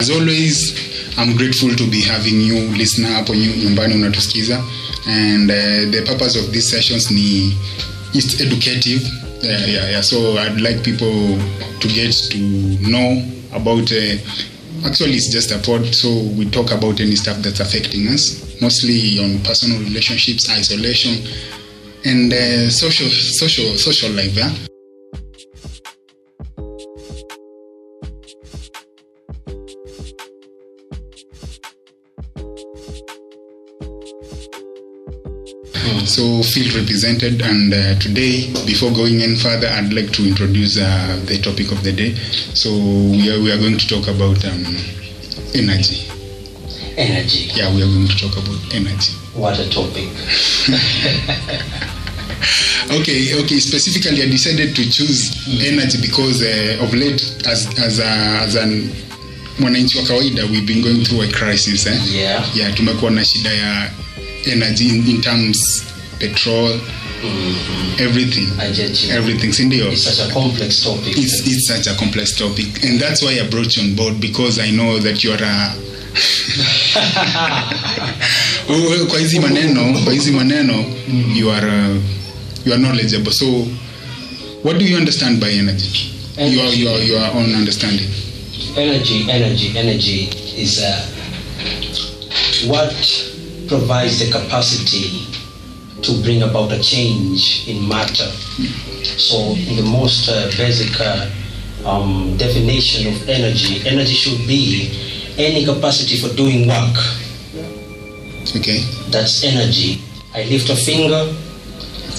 As always, I'm grateful to be having you listener hapo nyu- nyumbani unatusikiza and uh, the purpose of these sessions ni it's educative yeah, yeah, yeah. so I'd like people to get to know about uh, actually it's just a pod so we talk about any stuff that's affecting us mostly on personal relationships isolation and uh, social social social life yeah? Feel represented. And uh, today, before going any further, I'd like to introduce uh, the topic of the day. So we are, we are going to talk about um, energy. Energy. Yeah, we are going to talk about energy. What a topic. Okay, okay. Specifically, I decided to choose energy because uh, of late, as as a, as an mwananchi wa kawaida, we've been going through a crisis. Eh? Yeah. Yeah, tumekuwa na shida ya energy in, in terms petrol, everything, I get you. everything. Si? It's such a complex topic. it's, it's such a complex topic and that's why i brought you on board because i know that you're a Wewe kwa hizi maneno kwa hizi maneno you are uh, you are knowledgeable so what do you understand by energy your your your own understanding energy, energy, energy is uh, what provides the capacity to bring about a change in matter. So, in the most uh, basic uh, um, definition of energy, energy should be any capacity for doing work. okay That's energy. I lift a finger,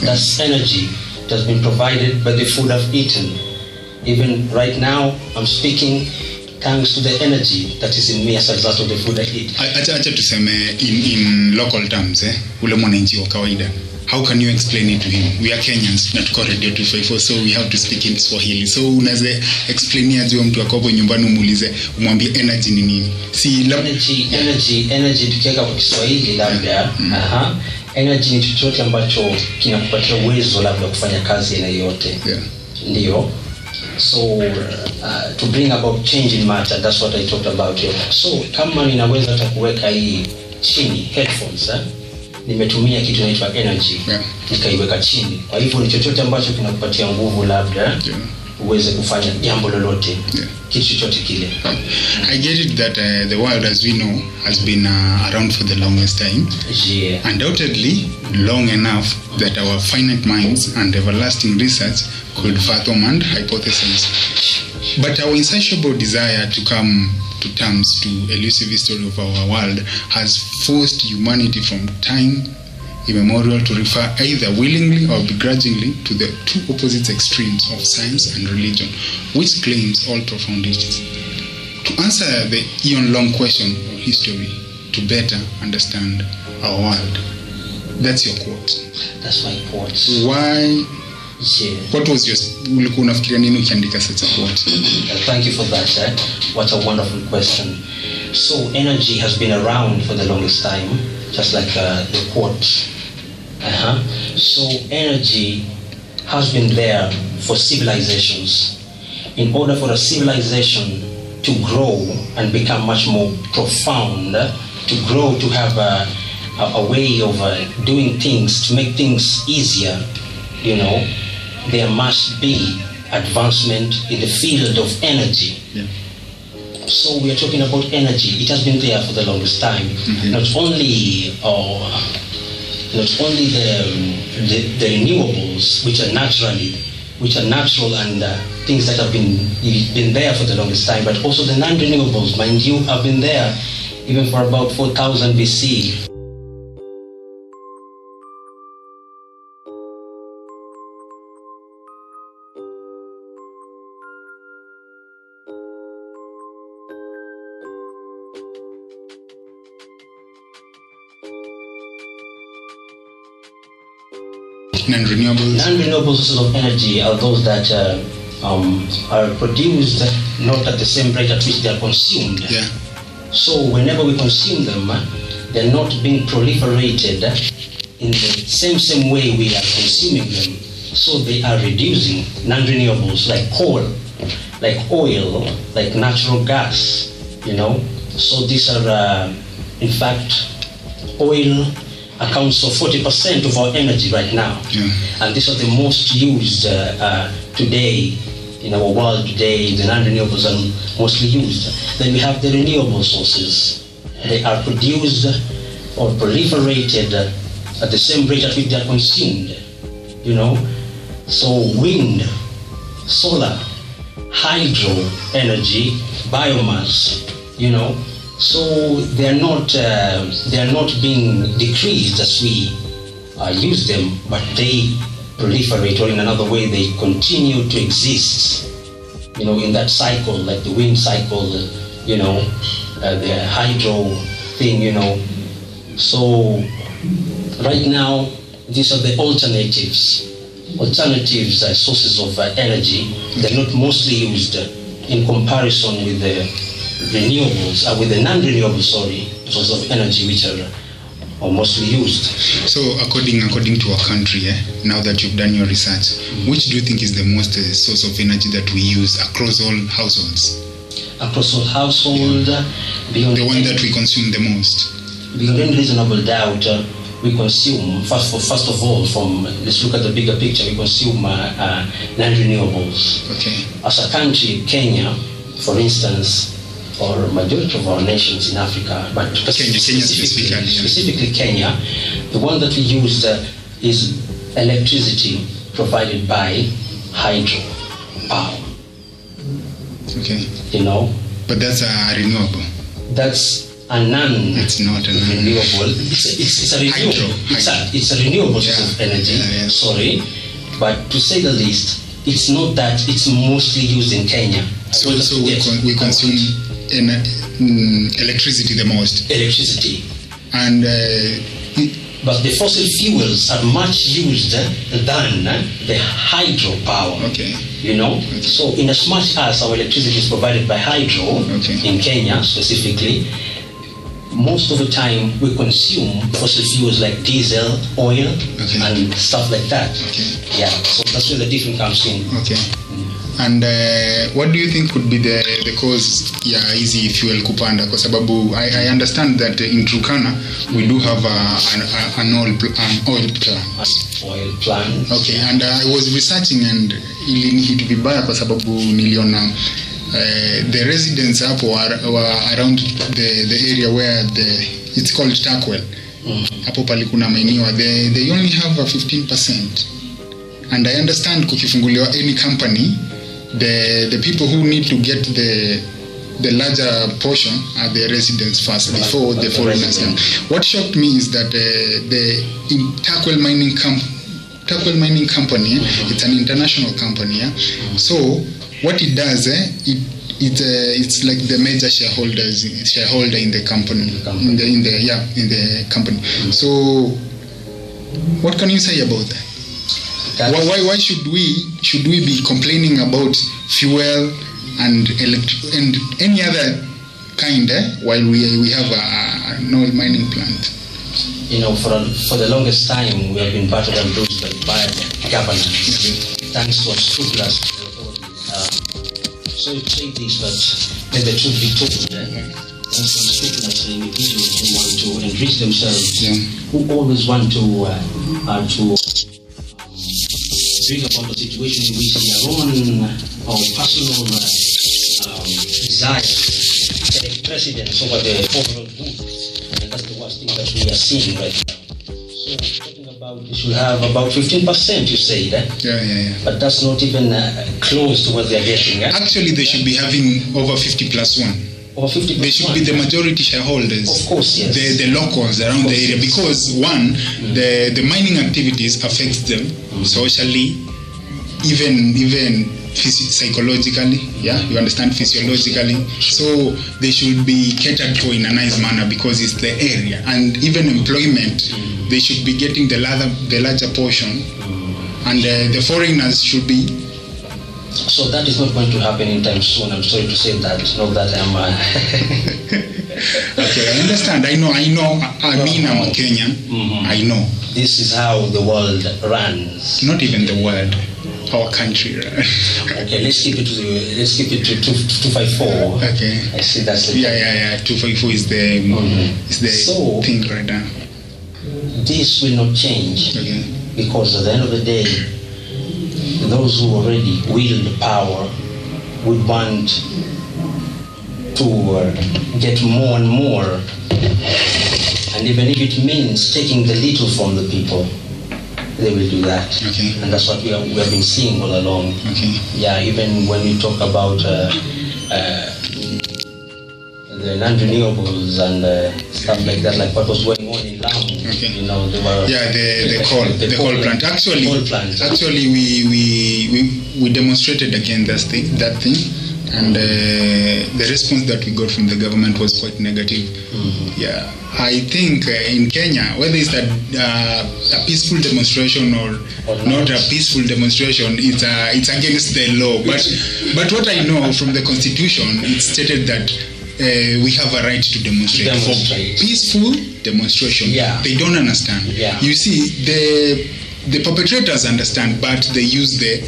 that's energy. that has been provided by the food I've eaten. Even right now, I'm speaking thanks to the energy that is in me as a result of the food I eat. Acha acha tuseme in, in local terms eh ule mwananchi wa kawaida how can you explain it to him we are kenyans na tuko radio 254 so we have to speak in swahili so unaweza explainia juu mtu akopo nyumbani umuulize umwambie energy ni nini si Energy, energy, energy tukiweka kwa Kiswahili labda, aha, energy ni chochote ambacho kinakupatia uwezo labda kufanya kazi aina yoyote. yeah. ndio so uh, to bring about change in matter that's what i talked about here so kama ninaweza hata kuweka hii chini headphones eh? nimetumia kitu inaitwa energy Yeah. nikaiweka chini kwa hivyo ni chochote ambacho kinakupatia nguvu labda Yeah. Uweze kufanya jambo lolote Yeah. kitu chochote kile I get it that uh, the world, as we know, has been uh, around for the longest time. yeah. Undoubtedly, long enough that our finite minds and everlasting research could fathom and hypothesize. But our insatiable desire to come to terms to elusive history of our world has forced humanity from time immemorial to refer either willingly or begrudgingly to the two opposite extremes of science and religion, which claims all profound profundities. To answer the eon long question of history, to better understand our world. That's your quote. that's my quote Why? yeah. What was your? Ulikuwa unafikiria nini ukiandika such a quote? Thank you for that. Eh? What a wonderful question. So, energy has been around for the longest time, just like uh, the quote. Uh-huh. So, energy has been there for civilizations. In order for a civilization to grow and become much more profound, to grow, to have a, a, a way of uh, doing things, to make things easier, you know, there must be advancement in the field of energy. Yeah. So we are talking about energy. It has been there for the longest time. Not only uh, not only the, um, the the renewables, which are naturally, which are natural and uh, things that have been been there for the longest time, but also the non-renewables, mind you, have been there even for about 4,000 BC. Non-renewables. Non-renewable sources of energy are those that uh, um, are produced not at the same rate at which they are consumed. Yeah. So whenever we consume them, they're not being proliferated in the same same way we are consuming them. So they are reducing non-renewables like coal, like oil, like natural gas. You know. So these are, uh, in fact, oil accounts for 40% of our energy right now. Yeah. And these are the most used uh, uh, today in our world today. The non-renewables are mostly used. Then we have the renewable sources. They are produced or proliferated at the same rate at which they are consumed. You know, so wind, solar, hydro energy, biomass. You know, so they are not uh, they are not being decreased as we uh, use them, but they proliferate, or in another way, they continue to exist. You know, in that cycle, like the wind cycle, you know, uh, the hydro thing, you know. So right now, these are the alternatives. Alternatives uh, sources of uh, energy. They're not mostly used in comparison with the renewables, uh, with the non-renewable, sorry, sources of energy which are, uh, are mostly used. So, according according to our country, eh, now that you've done your research, which do you think is the most uh, source of energy that we use across all households? Across all households, uh, beyond, The one that we consume the most? beyond any reasonable doubt, uh, we consume, first, of- first of all, from, let's look at the bigger picture, we consume uh, uh, non-renewables. Okay. As a country, Kenya, for instance, or majority of our nations in Africa, but specifically, specifically, Kenya, the one that we use uh, is electricity provided by hydro power. Okay. You know, But that's a renewable. that's a non It's not a renewable. It's a, it's, it's a renewable. Hydro, It's, a, it's a renewable source of energy. Yeah, yeah. Sorry, but to say the least, it's not that it's mostly used in Kenya. So, so we, con- we consume en- mm, electricity the most. electricity. And uh, it, But the fossil fuels are much used than the hydropower. okay. You know, okay. so in as much as our electricity is provided by hydro Okay. in Kenya specifically, most of the time we consume fossil fuels like diesel, oil, Okay. and stuff like that. Okay. Yeah, so that's where the difference comes in. Okay. And uh, what do you think could be the, the cause ya hizi fuel kupanda? Kwa sababu I, I understand that in Turkana we do have a, an, a, an, oil, an oil plant. Oil plant. Okay, and I was researching and ilinihit vibaya kwa sababu niliona uh, the residents hapo are, around the, the area where the it's called Takwell. Hapo pale kuna maeneo they, they only have a 15% and I understand kukifunguliwa any company the the people who need to get the the larger portion are the residents first before the The foreigners come. What shocked me is that uh, the in Mining Camp Turkwel Mining Company, eh, it's an international company. Yeah? So what it does, eh, it it uh, it's like the major shareholders shareholder in the company, in the in the yeah in the company. So what can you say about that? That's- Why, why, why should we should we be complaining about fuel and elect- and any other kind eh, while we we have a, a- an oil mining plant? you know, for, for the longest time, we have been battered and bruised by governance, thanks to unscrupulous authorities. Uh, so you say this, but let the truth be told, uh, thanks to unscrupulous individuals who want to enrich themselves, Yeah. who always want to, uh, uh, to bring about a situation in which their own or personal uh, um, desire take precedence over the overall good. And that's the worst thing that we are seeing right now. So talking about you should have about 15%, you said, eh? Yeah, yeah, yeah. but that's not even uh, close to what they're getting. Eh? Actually, they should be having over 50 plus one. Over 50%. They should be the majority shareholders. Of course, yes. The, the locals around the area because one, mm-hmm. the, the mining activities affects them mm-hmm. socially, even even psychologically. Yeah, you understand physiologically. So they should be catered for in a nice manner because it's the area and even employment. Mm-hmm. They should be getting the larger the larger portion, and uh, the foreigners should be So that is not going to happen anytime soon. I'm sorry to say that. Not that I'm. Uh, Okay, I understand. I know. I know. I, I mean, I'm a Kenyan. Mhm. I know. this is how the world runs. Not even the world, our country. Right? Okay, let's keep it to let's keep it to two two five four. okay. I see that's the Yeah, yeah, yeah. Two five four is the Mhm. is the So- thing right now. This will not change Okay. because at the end of the day, those who already wield power would want to uh, get more and more, and even if it means taking the little from the people, they will do that. Okay. And that's what we, are, we have been seeing all along. Okay. Yeah, even when we talk about uh, uh, the non-renewables and uh, stuff like that, like what was going on in Lamu, Okay. you know, they were Yeah, the the coal the, coal plant. Actually, coal plant. actually, we we we, we demonstrated again that thing that thing, and uh, the response that we got from the government was quite negative. Mm-hmm. Yeah, I think uh, in Kenya, whether it's a, uh, a peaceful demonstration or, Or not. not. a peaceful demonstration, it's uh, it's against the law. But but what I know from the constitution, it stated that. Uh, we have a right to demonstrate, Demonstrate. for peaceful demonstration. Yeah. They don't understand. Yeah. You see, the the perpetrators understand, but they use the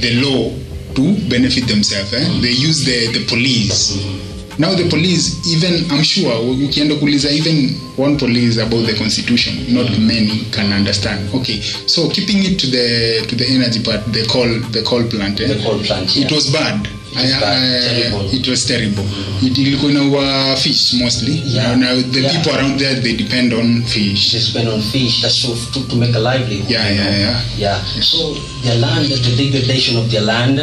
the law to benefit themselves. Eh? Mm. They use the the police. Mm. Now the police, even I'm sure, ukienda kuuliza even one police about the constitution, not mm. many can understand. Okay, so keeping it to the to the energy part, the coal the coal plant. Eh? the coal plant. Yeah. It was bad. Terrible. It was terrible. It ilikuwa inaua fish mostly. Yeah. Now, the Yeah. people around there they depend on fish. They depend on fish that's so to, to make a livelihood. Yeah, yeah, know. yeah, yeah. Yeah. So their land, the degradation of their land,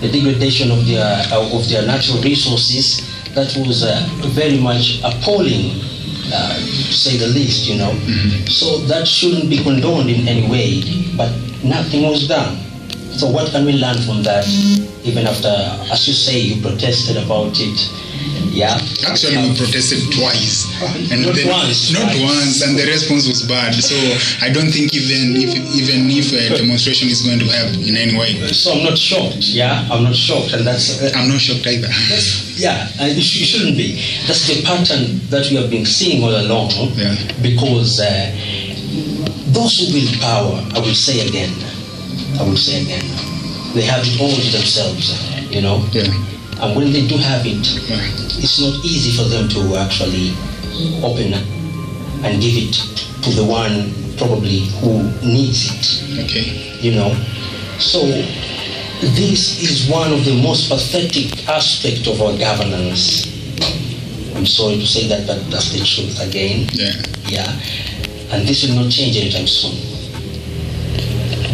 the degradation of their uh, of their natural resources, that was uh, very much appalling, uh, to say the least. You know. Mm-hmm. So that shouldn't be condoned in any way, but nothing was done. So what can we learn from that? Even after, as you say, you protested about it. Yeah. Actually, we protested twice, and Not then- once, not twice. once, and the response was bad. So I don't think even if even if a demonstration is going to help in any way, So I'm not shocked. Yeah, I'm not shocked, and that's uh, I'm not shocked either. Yeah, and it, sh- it shouldn't be. That's the pattern that we have been seeing all along. Yeah. Because uh, those who wield power, I will say again, I will say again, they have it all to themselves, you know. Yeah, And when they do have it, it's not easy for them to actually open and give it to the one probably who needs it okay, you know. So this is one of the most pathetic aspects of our governance. I'm sorry to say that, but that's the truth again. yeah, Yeah. And this will not change anytime soon.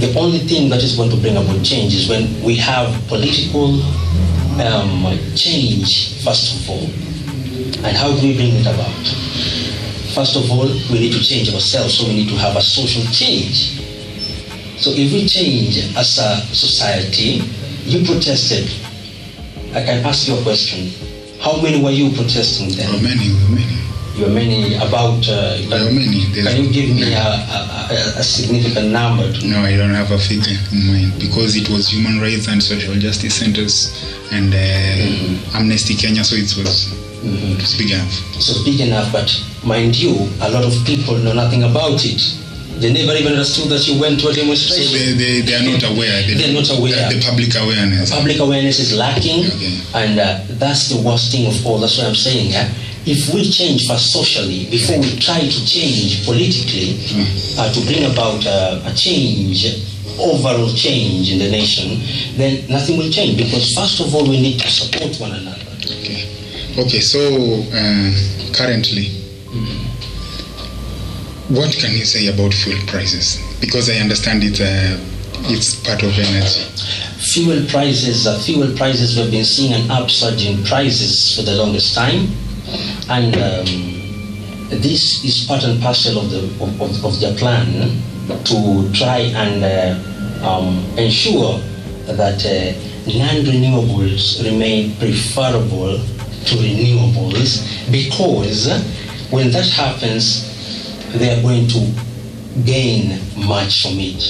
The only thing that is going to bring about change is when we have political um, change, first of all. And how do we bring it about? First of all, we need to change ourselves, so we need to have a social change. So if we change as a society, you protested. I can ask you a question. How many were you protesting then? many, many, You are many about. Uh, can, there were many. There's- can you give me a, a, a, significant number? To, No, I don't have a figure in mind because it was human rights and social justice centers and uh, mm-hmm. Amnesty Kenya, so it was mm-hmm. was big enough. So big enough, but mind you, a lot of people know nothing about it. They never even understood that you went to a demonstration. So they, they, they are not aware. They, are not aware. The, the public awareness. Public awareness is lacking, Okay. and uh, that's the worst thing of all. That's what I'm saying. Yeah? If we change first socially before we try to change politically uh, to bring about uh, a change, overall change in the nation, then nothing will change because first of all we need to support one another. Okay. Okay. So uh, currently, what can you say about fuel prices? Because I understand it's uh, it's part of energy. Fuel prices, uh, fuel prices, we've been seeing an upsurge in prices for the longest time, and um, this is part and parcel of the of, of, of their plan to try and uh, um, ensure that uh, non-renewables remain preferable to renewables because when that happens, they are going to gain much from it.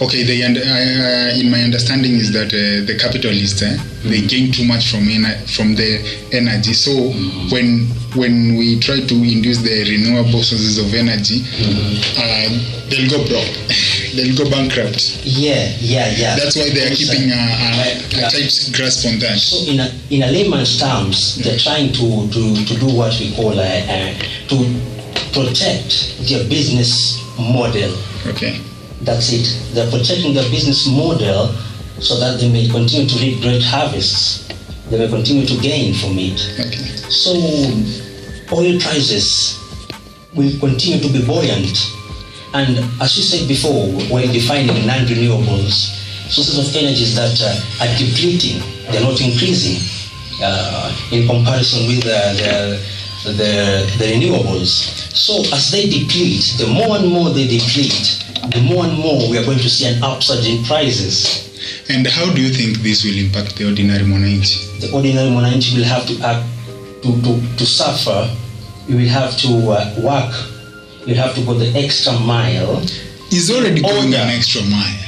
Okay, they uh, in my understanding is that uh, the capitalists eh, they gain too much from ener- from the energy. So when when we try to induce the renewable sources of energy, uh, they'll go broke, they'll go bankrupt. Yeah, yeah, yeah. That's why they are uh, keeping a, a, a tight grasp on that. So in a, in a layman's terms, they're trying to, to, to do what we call uh, uh, to protect their business model. Okay. That's it. They're protecting their business model so that they may continue to reap great harvests. They may continue to gain from it. Okay. So oil prices will continue to be buoyant. And as you said before, when defining non-renewables, sources of energies that uh, are depleting, they're not increasing uh, in comparison with uh, the, the, the renewables. So as they deplete, the more and more they deplete, the more and more we are going to see an upsurge in prices. And how do you think this will impact the ordinary mwananchi? the ordinary Mwananchi will have to act to, to, to suffer, you will have to uh, work, you have to go the extra mile. He's already going an extra mile.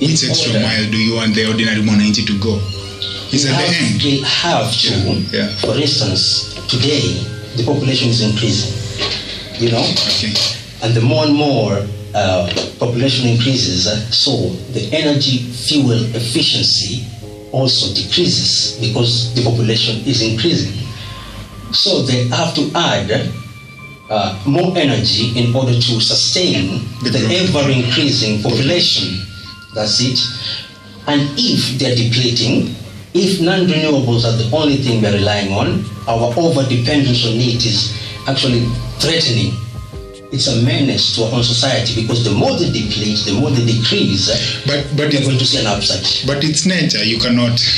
In Which extra order. mile do you want the ordinary mwananchi to go? Is at the end. We have to, Yeah, yeah. for instance, today the population is increasing, you know, and the more and more uh, population increases, uh, so the energy fuel efficiency also decreases because the population is increasing. So they have to add uh, more energy in order to sustain the, ever increasing population. That's it. And if they're depleting, if non renewables are the only thing we're relying on, our over dependence on it is actually threatening. It's a menace to our own society because the more they deplete, the more they decrease, uh, But but we're going to see an upside. but it's nature. You cannot.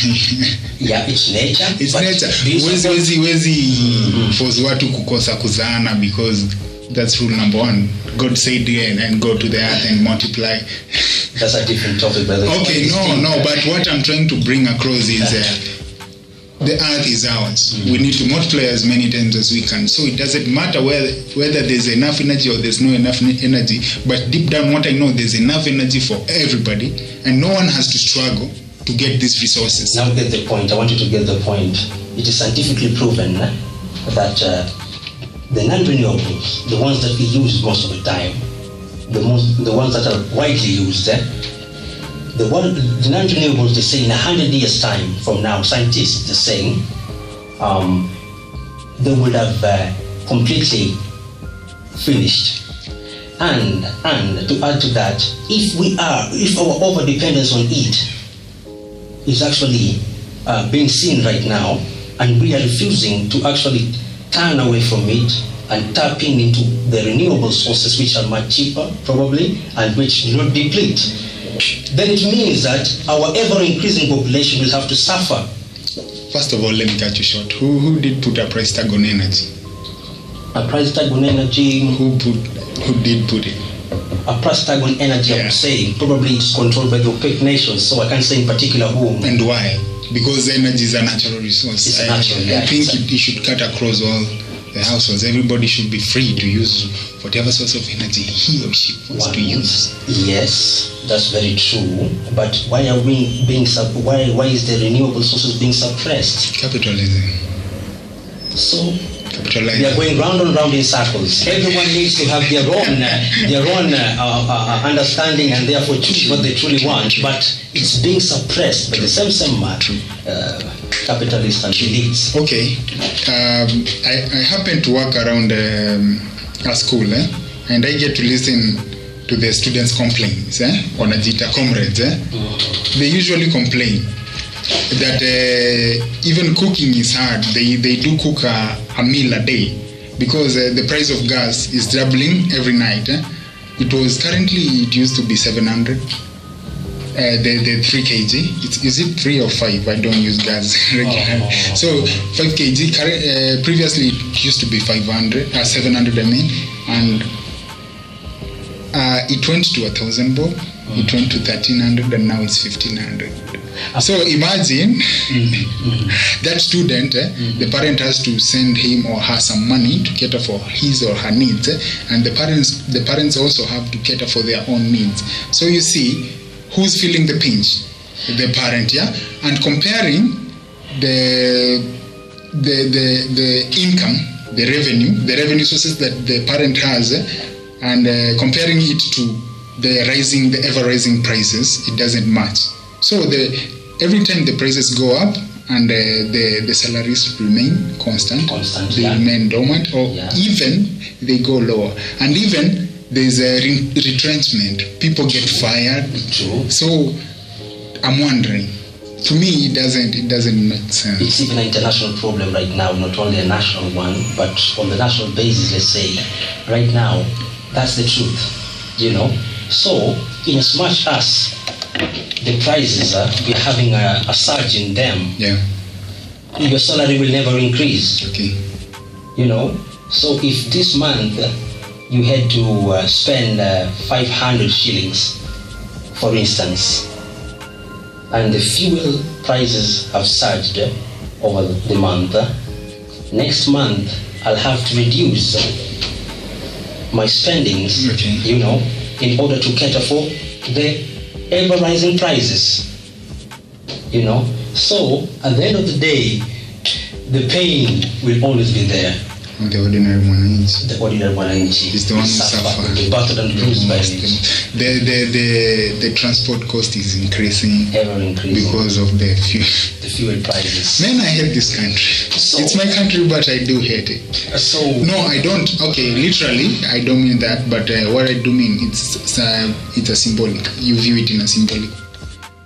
Yeah, it's nature. it's nature. Wezi, wezi, Wezi mm-hmm. force watu kukosa kuzana because that's rule number one. God said yeah, and go to the earth and multiply. That's a different topic, by the way. Okay, no, no, but what I'm trying to bring across is uh, the earth is ours. We need to multiply as many times as we can. So it doesn't matter whether whether there's enough energy or there's no enough ne- energy. But deep down, what I know, there's enough energy for everybody, and no one has to struggle to get these resources. Now get the point. I want you to get the point. It is scientifically proven eh, that uh, the non-renewables, the ones that we use most of the time, the most, the ones that are widely used, eh, the one, the non-renewables, they say in a hundred years' time from now, scientists are saying, um, they would have uh, completely finished. And and to add to that, if we are, if our over dependence on it is actually uh, being seen right now, and we are refusing to actually turn away from it and tapping into the renewable sources, which are much cheaper, probably, and which do not deplete, then it means that our ever increasing population will have to suffer. First of all, let me cut you short. Who who did put a price tag on energy? A price tag on energy, Who put who did put it? a price tag on energy, I Yeah. would say, probably it's controlled by the OPEC nations, so I can't say in particular who. and why? Because energy is a natural resource. It's I, natural, I yeah, think it's it, it should cut across all the households. Everybody should be free to use whatever source of energy he or she wants to use. Yes, that's very true. But why are we being sub- why why is the renewable sources being suppressed? Capitalism. So we are going round and round in circles. Everyone needs to have their own uh, their own uh, uh, understanding and therefore choose what they truly want. But it's being suppressed by the same same uh, uh, and elites. Okay. Um, I, I happen to work around um, a school, eh? and I get to listen to the students' complaints. Eh? Wanajita comrades. Eh? They usually complain that uh, even cooking is hard. They, they do cook a, a meal a day because uh, the price of gas is doubling every night. Eh? It was currently, it used to be 700. Uh, the, the 3 kg it's, is it 3 or 5 i don't use gas regularly Oh. so 5 kg current, uh, previously it used to be 500 uh, 700 i mean and uh, it went to a thousand bob It went to 1300 and now it's 1500. So imagine that student, eh, the parent has to send him or her some money to cater for his or her needs, eh, and the parents the parents also have to cater for their own needs. So you see, who's feeling the pinch? The parent, yeah. And comparing the the the, the income, the revenue, the revenue sources that the parent has, eh, and uh, comparing it to the rising, the ever rising prices, it doesn't match. So the every time the prices go up and uh, the the salaries remain constant, Constant, they yeah. remain dormant, or Yeah. even they go lower, and even there's a re- retrenchment. People get fired. True. So I'm wondering. To me, it doesn't. It doesn't make sense. It's even an international problem right now, not only a national one, but on the national basis, let's say, right now, that's the truth, you know. So, in as much as the prices, uh, we're having a, a surge in them, Yeah. your salary will never increase, Okay. you know. So, if this month uh, you had to uh, spend uh, 500 shillings, for instance, and the fuel prices have surged over the month, uh, next month I'll have to reduce my spendings, Okay. you know, in order to cater for the ever rising prices. You know, so at the end of the day, the pain will always be there. The ordinary mwananchi. The ordinary mwananchi Is the one who suffer, the battle and bruised by it, The, the, the, the transport cost is increasing ever increasing because of the fuel. the fuel prices. Man, I hate this country. So- it's my country, but I do hate it. So No, I don't. Okay, literally, I don't mean that. But uh, what I do mean, it's it's a, it's a symbolic. You view it in a symbolic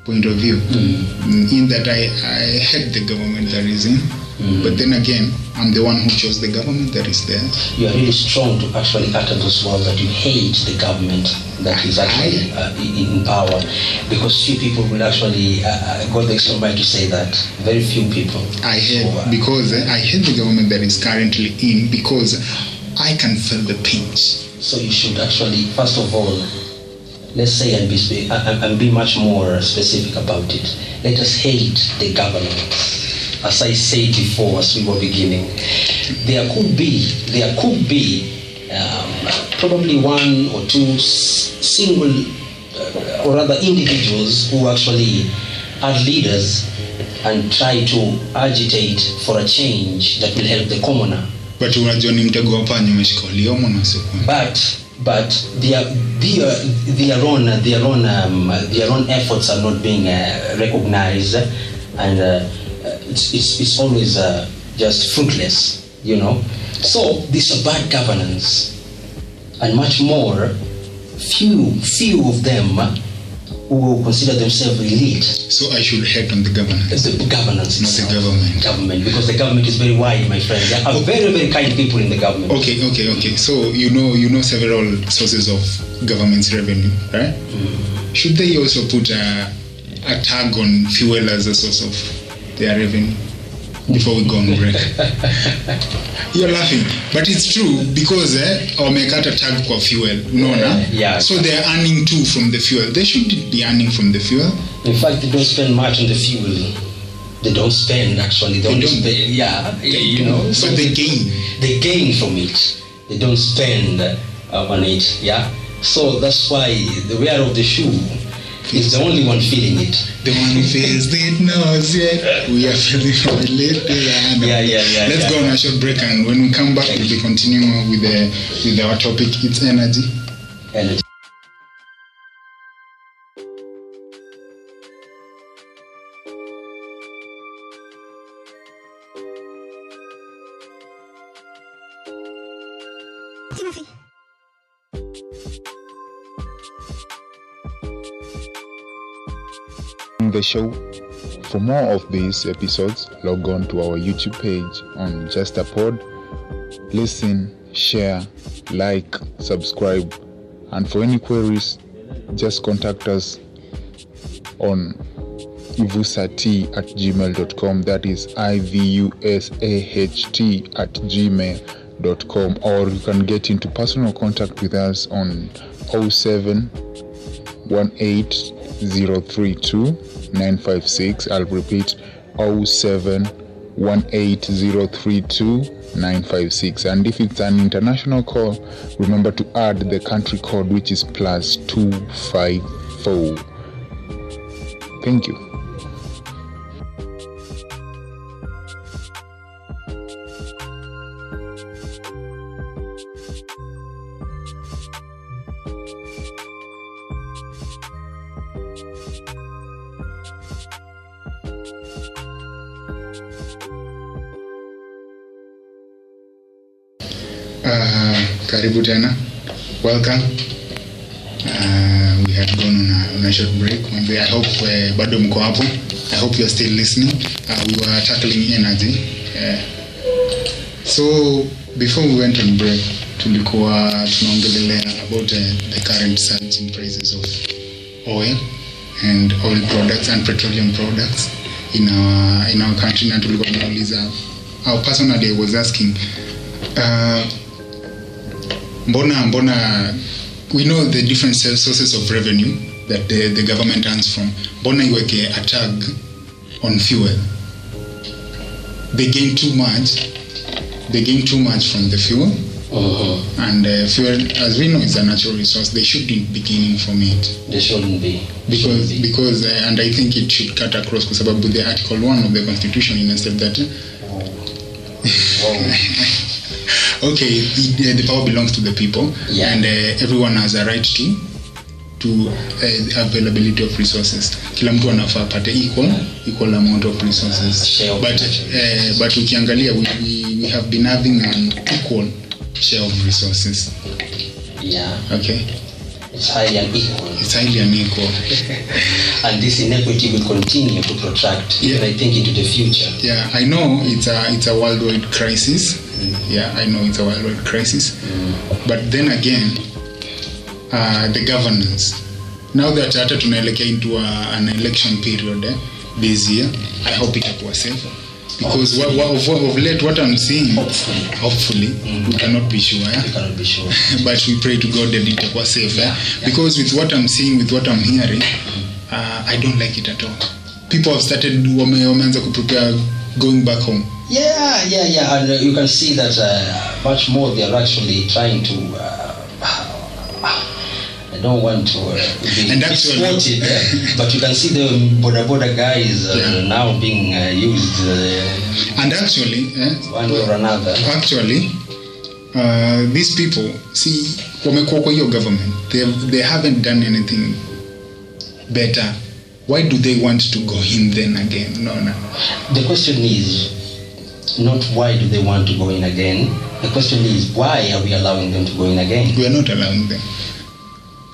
point of view. Mm, In that I, I hate the government that is in. But then again, I'm the one who chose the government that is there. you are really strong to actually utter those words that you hate the government that is actually uh, in power, because few people will actually uh, uh, go the extra mile to say that. Very few people. I hate So, uh, because uh, I hate the government that is currently in because I can feel the pinch. So you should actually, first of all, let's say and be and- and be much more specific about it. Let us hate the government. As I said before, as we were beginning, there could be there could be um, probably one or two single uh, or rather individuals who actually are leaders and try to agitate for a change that will help the commoner. But unajua ni mtego wa panya umeshika uliomo na usiokuwa. but but their their their own their own um, their own efforts are not being uh, recognized and uh, it's, it's, it's always uh, just fruitless you know so this is bad governance and much more few few of them who consider themselves elite So I should hate on the government. the governance Not the government. government because the government is very wide my friend there are very very kind people in the government Okay, okay, okay. So you know you know several sources of government's revenue, right? Should they also put a, a tag on fuel as a source of their revenue before we go on break? You're laughing, but it's true because eh, wamekata tag kwa fuel, unaona? Yeah. So they're earning too from the fuel. They should be earning from the fuel. In fact, they don't spend much on the fuel. They don't spend actually. They, They don't. spend, yeah, they you know. So they gain. They gain from it. They don't spend uh, on it. Yeah. So that's why the wear of the shoe is the only one feeling it. The one who feels it knows it. We are feeling little. Yeah, yeah, yeah, Let's yeah. go on a short break, and when we come back, we'll be continuing with the with our topic. It's energy. Energy. The show. For more of these episodes, log on to our YouTube page on Just a Pod. Listen, share, like, subscribe, and for any queries, just contact us on ivusat at gmail.com. That is I V U S A H T at gmail.com. Or you can get into personal contact with us on 07 18032 956. I'll repeat 07 18032 956. And if it's an international call, remember to add the country code, which is plus 254. Thank you. Welcome. Uh, we had gone on a, on a short break. Mwambie, i hope uh, bado mko hapo. I hope you still listening. Uh, we were tackling energy. Uh, so before we went on break tulikuwa tunaongelelea about uh, the current surge in prices of oil and oil products and petroleum products in our, in our country. Na tulikuwa tunauliza our personally was asking uh, mbona mbona we know the different sources of revenue that the, the government earns from mbona iweke a tag on fuel they gain too much they gain too much from the fuel Uh-huh. and uh, fuel as we know is a natural resource they shouldn't be gaining from it They shouldn't be. because Shouldn't be. because uh, and i think it should cut across Because sababu the article 1 of the constitution instead that Wow. okay the, the power belongs to the people Yeah. and uh, everyone has a right to to uh, availability of resources kila mtu anafaa apate equal equal amount of resources but uh, but ukiangalia we, we, we have been having an equal share of resources Yeah. okay It's highly unequal. it's highly unequal And this inequity will continue to protract, Yeah. I think, into the future. yeah i know it's a it's a worldwide crisis yeah i know it's a worldwide crisis but then again uh, the governance now that hata tunaelekea into a, an election period eh, this year i hope itakuwa safe because wa, wa, of, of late what i'm seeing Hopefully. hopefully we cannot be sure eh? we cannot be sure. but we pray to god that itakuwa safe eh? because with what i'm seeing with what i'm hearing uh, i don't like it at all people have started wame, wameanza kuprepare going back home Yeah, yeah, yeah. And uh, you can see that uh, much more they are actually trying to. Uh, I don't want to uh, be And misquoted, eh, but you can see the border border guys uh, Yeah. now being uh, used uh, and actually eh, one way or another. actually uh, these people see wamekuwa kwa hiyo government they, they haven't done anything better why do they want to go in then again no no The question is not why do they want to go in again. The question is why are we allowing them to go in again? we are not allowing them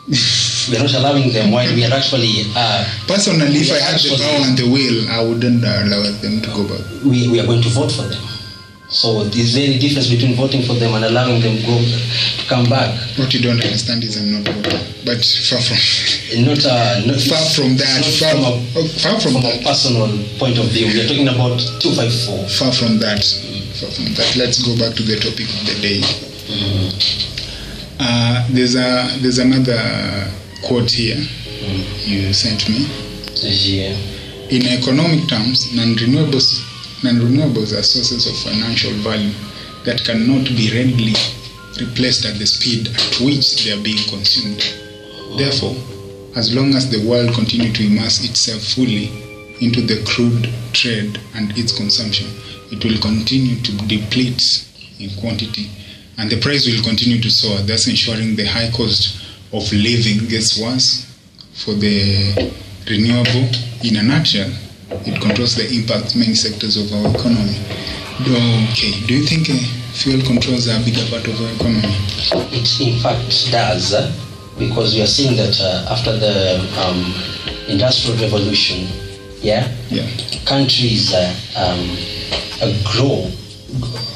We are not allowing them while we are actually uh, personally if i had the power and the will i wouldn't allow them to go back we, we are going to vote for them. So there's very difference between voting for them and allowing them go to come back. what you don't understand is i'm not voting but far from Not, a, not far from that far, from a, oh, far from from that. a personal point of view. We are talking about 254. far from that. Far from that. Let's go back to the topic of the day. Uh, there's a there's another quote here you sent me. Yeah. in economic terms non-renewables non-renewables are sources of financial value that cannot be readily replaced at the speed at which they are being consumed. Therefore as long as the world continue to immerse itself fully into the crude trade and its consumption it will continue to deplete in quantity and the price will continue to soar thus ensuring the high cost of living. Gets worse for the renewable in a nutshell it controls the impact many sectors of our economy. Okay do you think uh, fuel controls are a bigger part of our economy? It in fact does, uh, because we are seeing that uh, after the um, industrial revolution, yeah, yeah countries uh, um, uh, grow,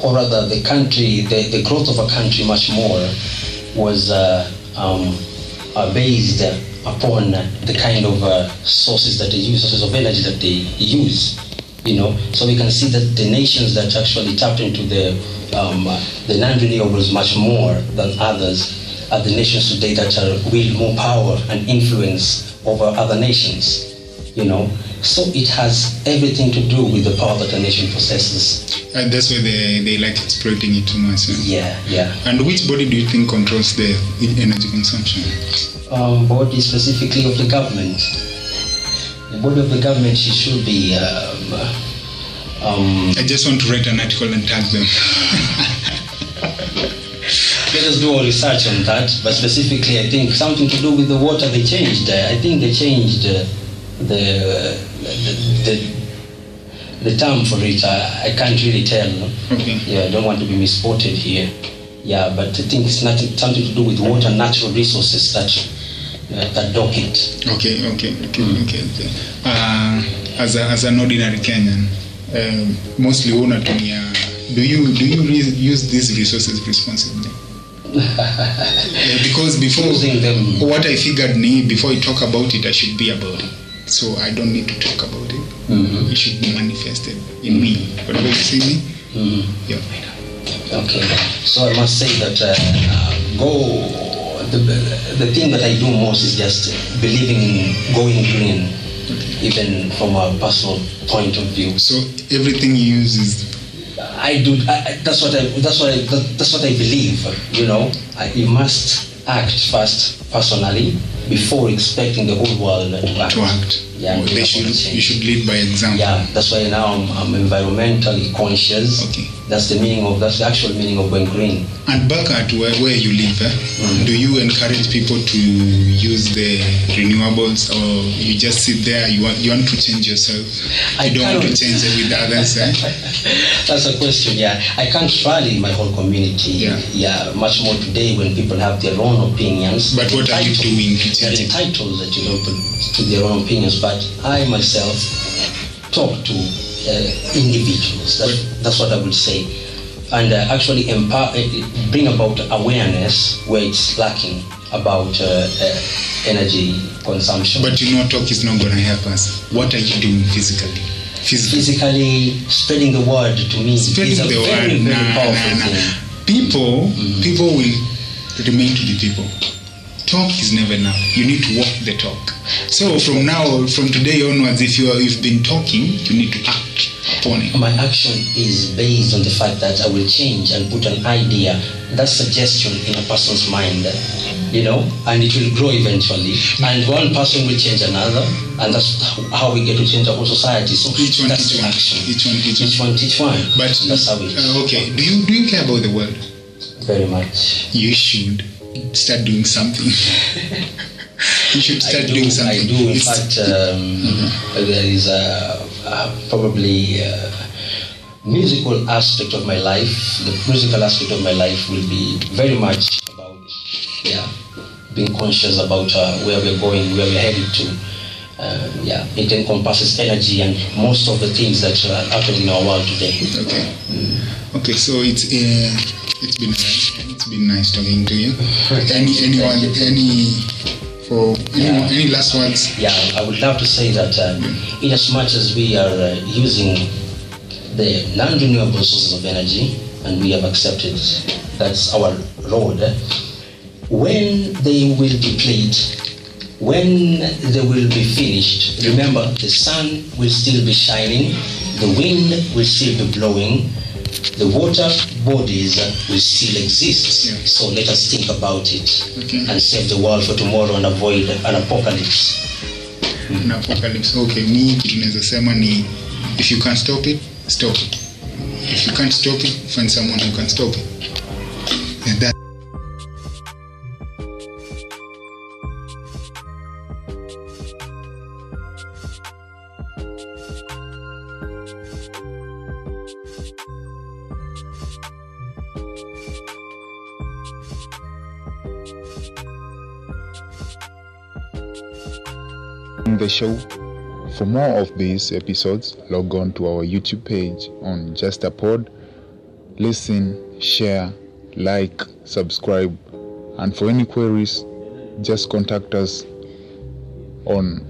or rather, the country, the, the growth of a country much more was uh, um, uh, based upon the kind of uh, sources that they use, sources of energy that they use. You know, so we can see that the nations that actually tapped into the um, the non-renewables much more than others are the nations today that are, wield more power and influence over other nations. You know, so it has everything to do with the power that a nation possesses. And that's why they, they like exploiting it too much. huh? Yeah, yeah. And which body do you think controls the energy consumption? um, body specifically of the government. The body of the government should be. Um, um, I just want to write an article and tag them. let us do our research on that. But specifically, I think something to do with the water they changed. Uh, I think they changed uh, the, the the the term for it. I, I can't really tell. Okay. Yeah, I don't want to be misquoted here. Yeah, but I think it's nothing, something to do with water, natural resources that uh, that dock it. Okay, okay, okay, okay, okay. Uh, as, a, as an ordinary Kenyan, um, mostly unatumia, do you do you re- use these resources responsibly? Uh, because before them. what I figured ni before I talk about it, I should be about it. So I don't need to talk about it. Mhm. It should be manifested in me. Whatever you see me, Mhm. yeah. Okay, so I must say that uh, uh, go. The, the thing that I do most is just believing in going green, even from a personal point of view. So everything you use is I do. I, that's what I. That's what I. That, that's what I believe. You know, I, you must act first personally before expecting the whole world to act. to act. Yeah, well, they should, you should lead by example. Yeah, that's why now I'm, I'm environmentally conscious. Okay. That's the meaning of. That's the actual meaning of going green. And back at where, where you live, eh, Mm. do you encourage people to use the renewables or you just sit there, you want, you want to change yourself? I You don't want to change it with others. Eh? That's a question, yeah. I can't rally my whole community. Yeah. yeah, much more today when people have their own opinions. But what are you doing to change it? entitled to, to their own opinions, but I myself talk to individuals. That, that's what I would say. And uh, actually empower, uh, bring about awareness where it's lacking about uh, uh, energy consumption. But you know, talk is not going to help us. What are you doing physically? Physically. physically spreading the word to me Spreading is a the very, word. very Nah, powerful nah, nah. thing. People, Mm. people will remain to the people. Talk is never enough. You need to walk the talk. So from now, from today onwards, if you are, you've been talking, you need to act upon it. My action is based on the fact that I will change and put an idea, that suggestion in a person's mind, you know, and it will grow eventually. And one person will change another, and that's how we get to change our whole society. So Each one, that's each one, action. each one, each one. Each one, each one. But that's how it is. uh, okay, do you do you care about the world? Very much. You should start doing something. you should start do, doing something. I do. In It's- fact, um, there is a, a probably a musical aspect of my life. The musical aspect of my life will be very much about, yeah, being conscious about uh, where we're going, where we're headed to. Uh, yeah, it encompasses energy and most of the things that are happening in our world today. okay. Okay, so it's uh, it's been been nice talking to you. Any anyone any for anyone, Yeah. any last words? Yeah, I would love to say that um, in as much as we are uh, using the non-renewable sources of energy and we have accepted that's our road, when they will deplete, when they will be finished, remember the sun will still be shining, the wind will still be blowing, the water bodies will still exist. Yeah. So let us think about it Okay. and save the world for tomorrow and avoid an apocalypse. an apocalypse. Okay, mi kitu naweza sema ni if you can't stop it, stop it. If you can't stop it, find someone who can stop it. And that show. For more of these episodes, log on to our YouTube page on Just a Pod. Listen, share, like, subscribe, and for any queries, just contact us on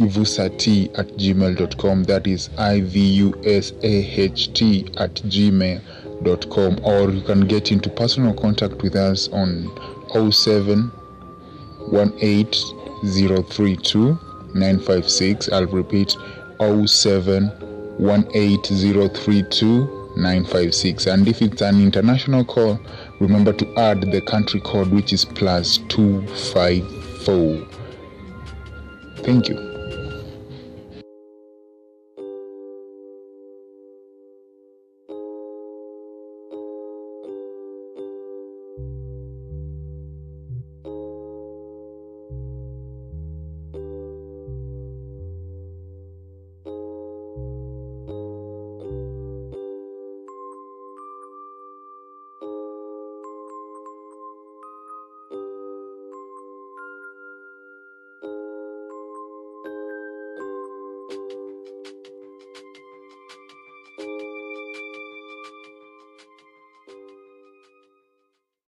ivusat at gmail.com. That is I V U S A H T at gmail.com. Or you can get into personal contact with us on 07 18032 956. I'll repeat 07 18032 956. And if it's an international call, remember to add the country code which is plus 254. Thank you.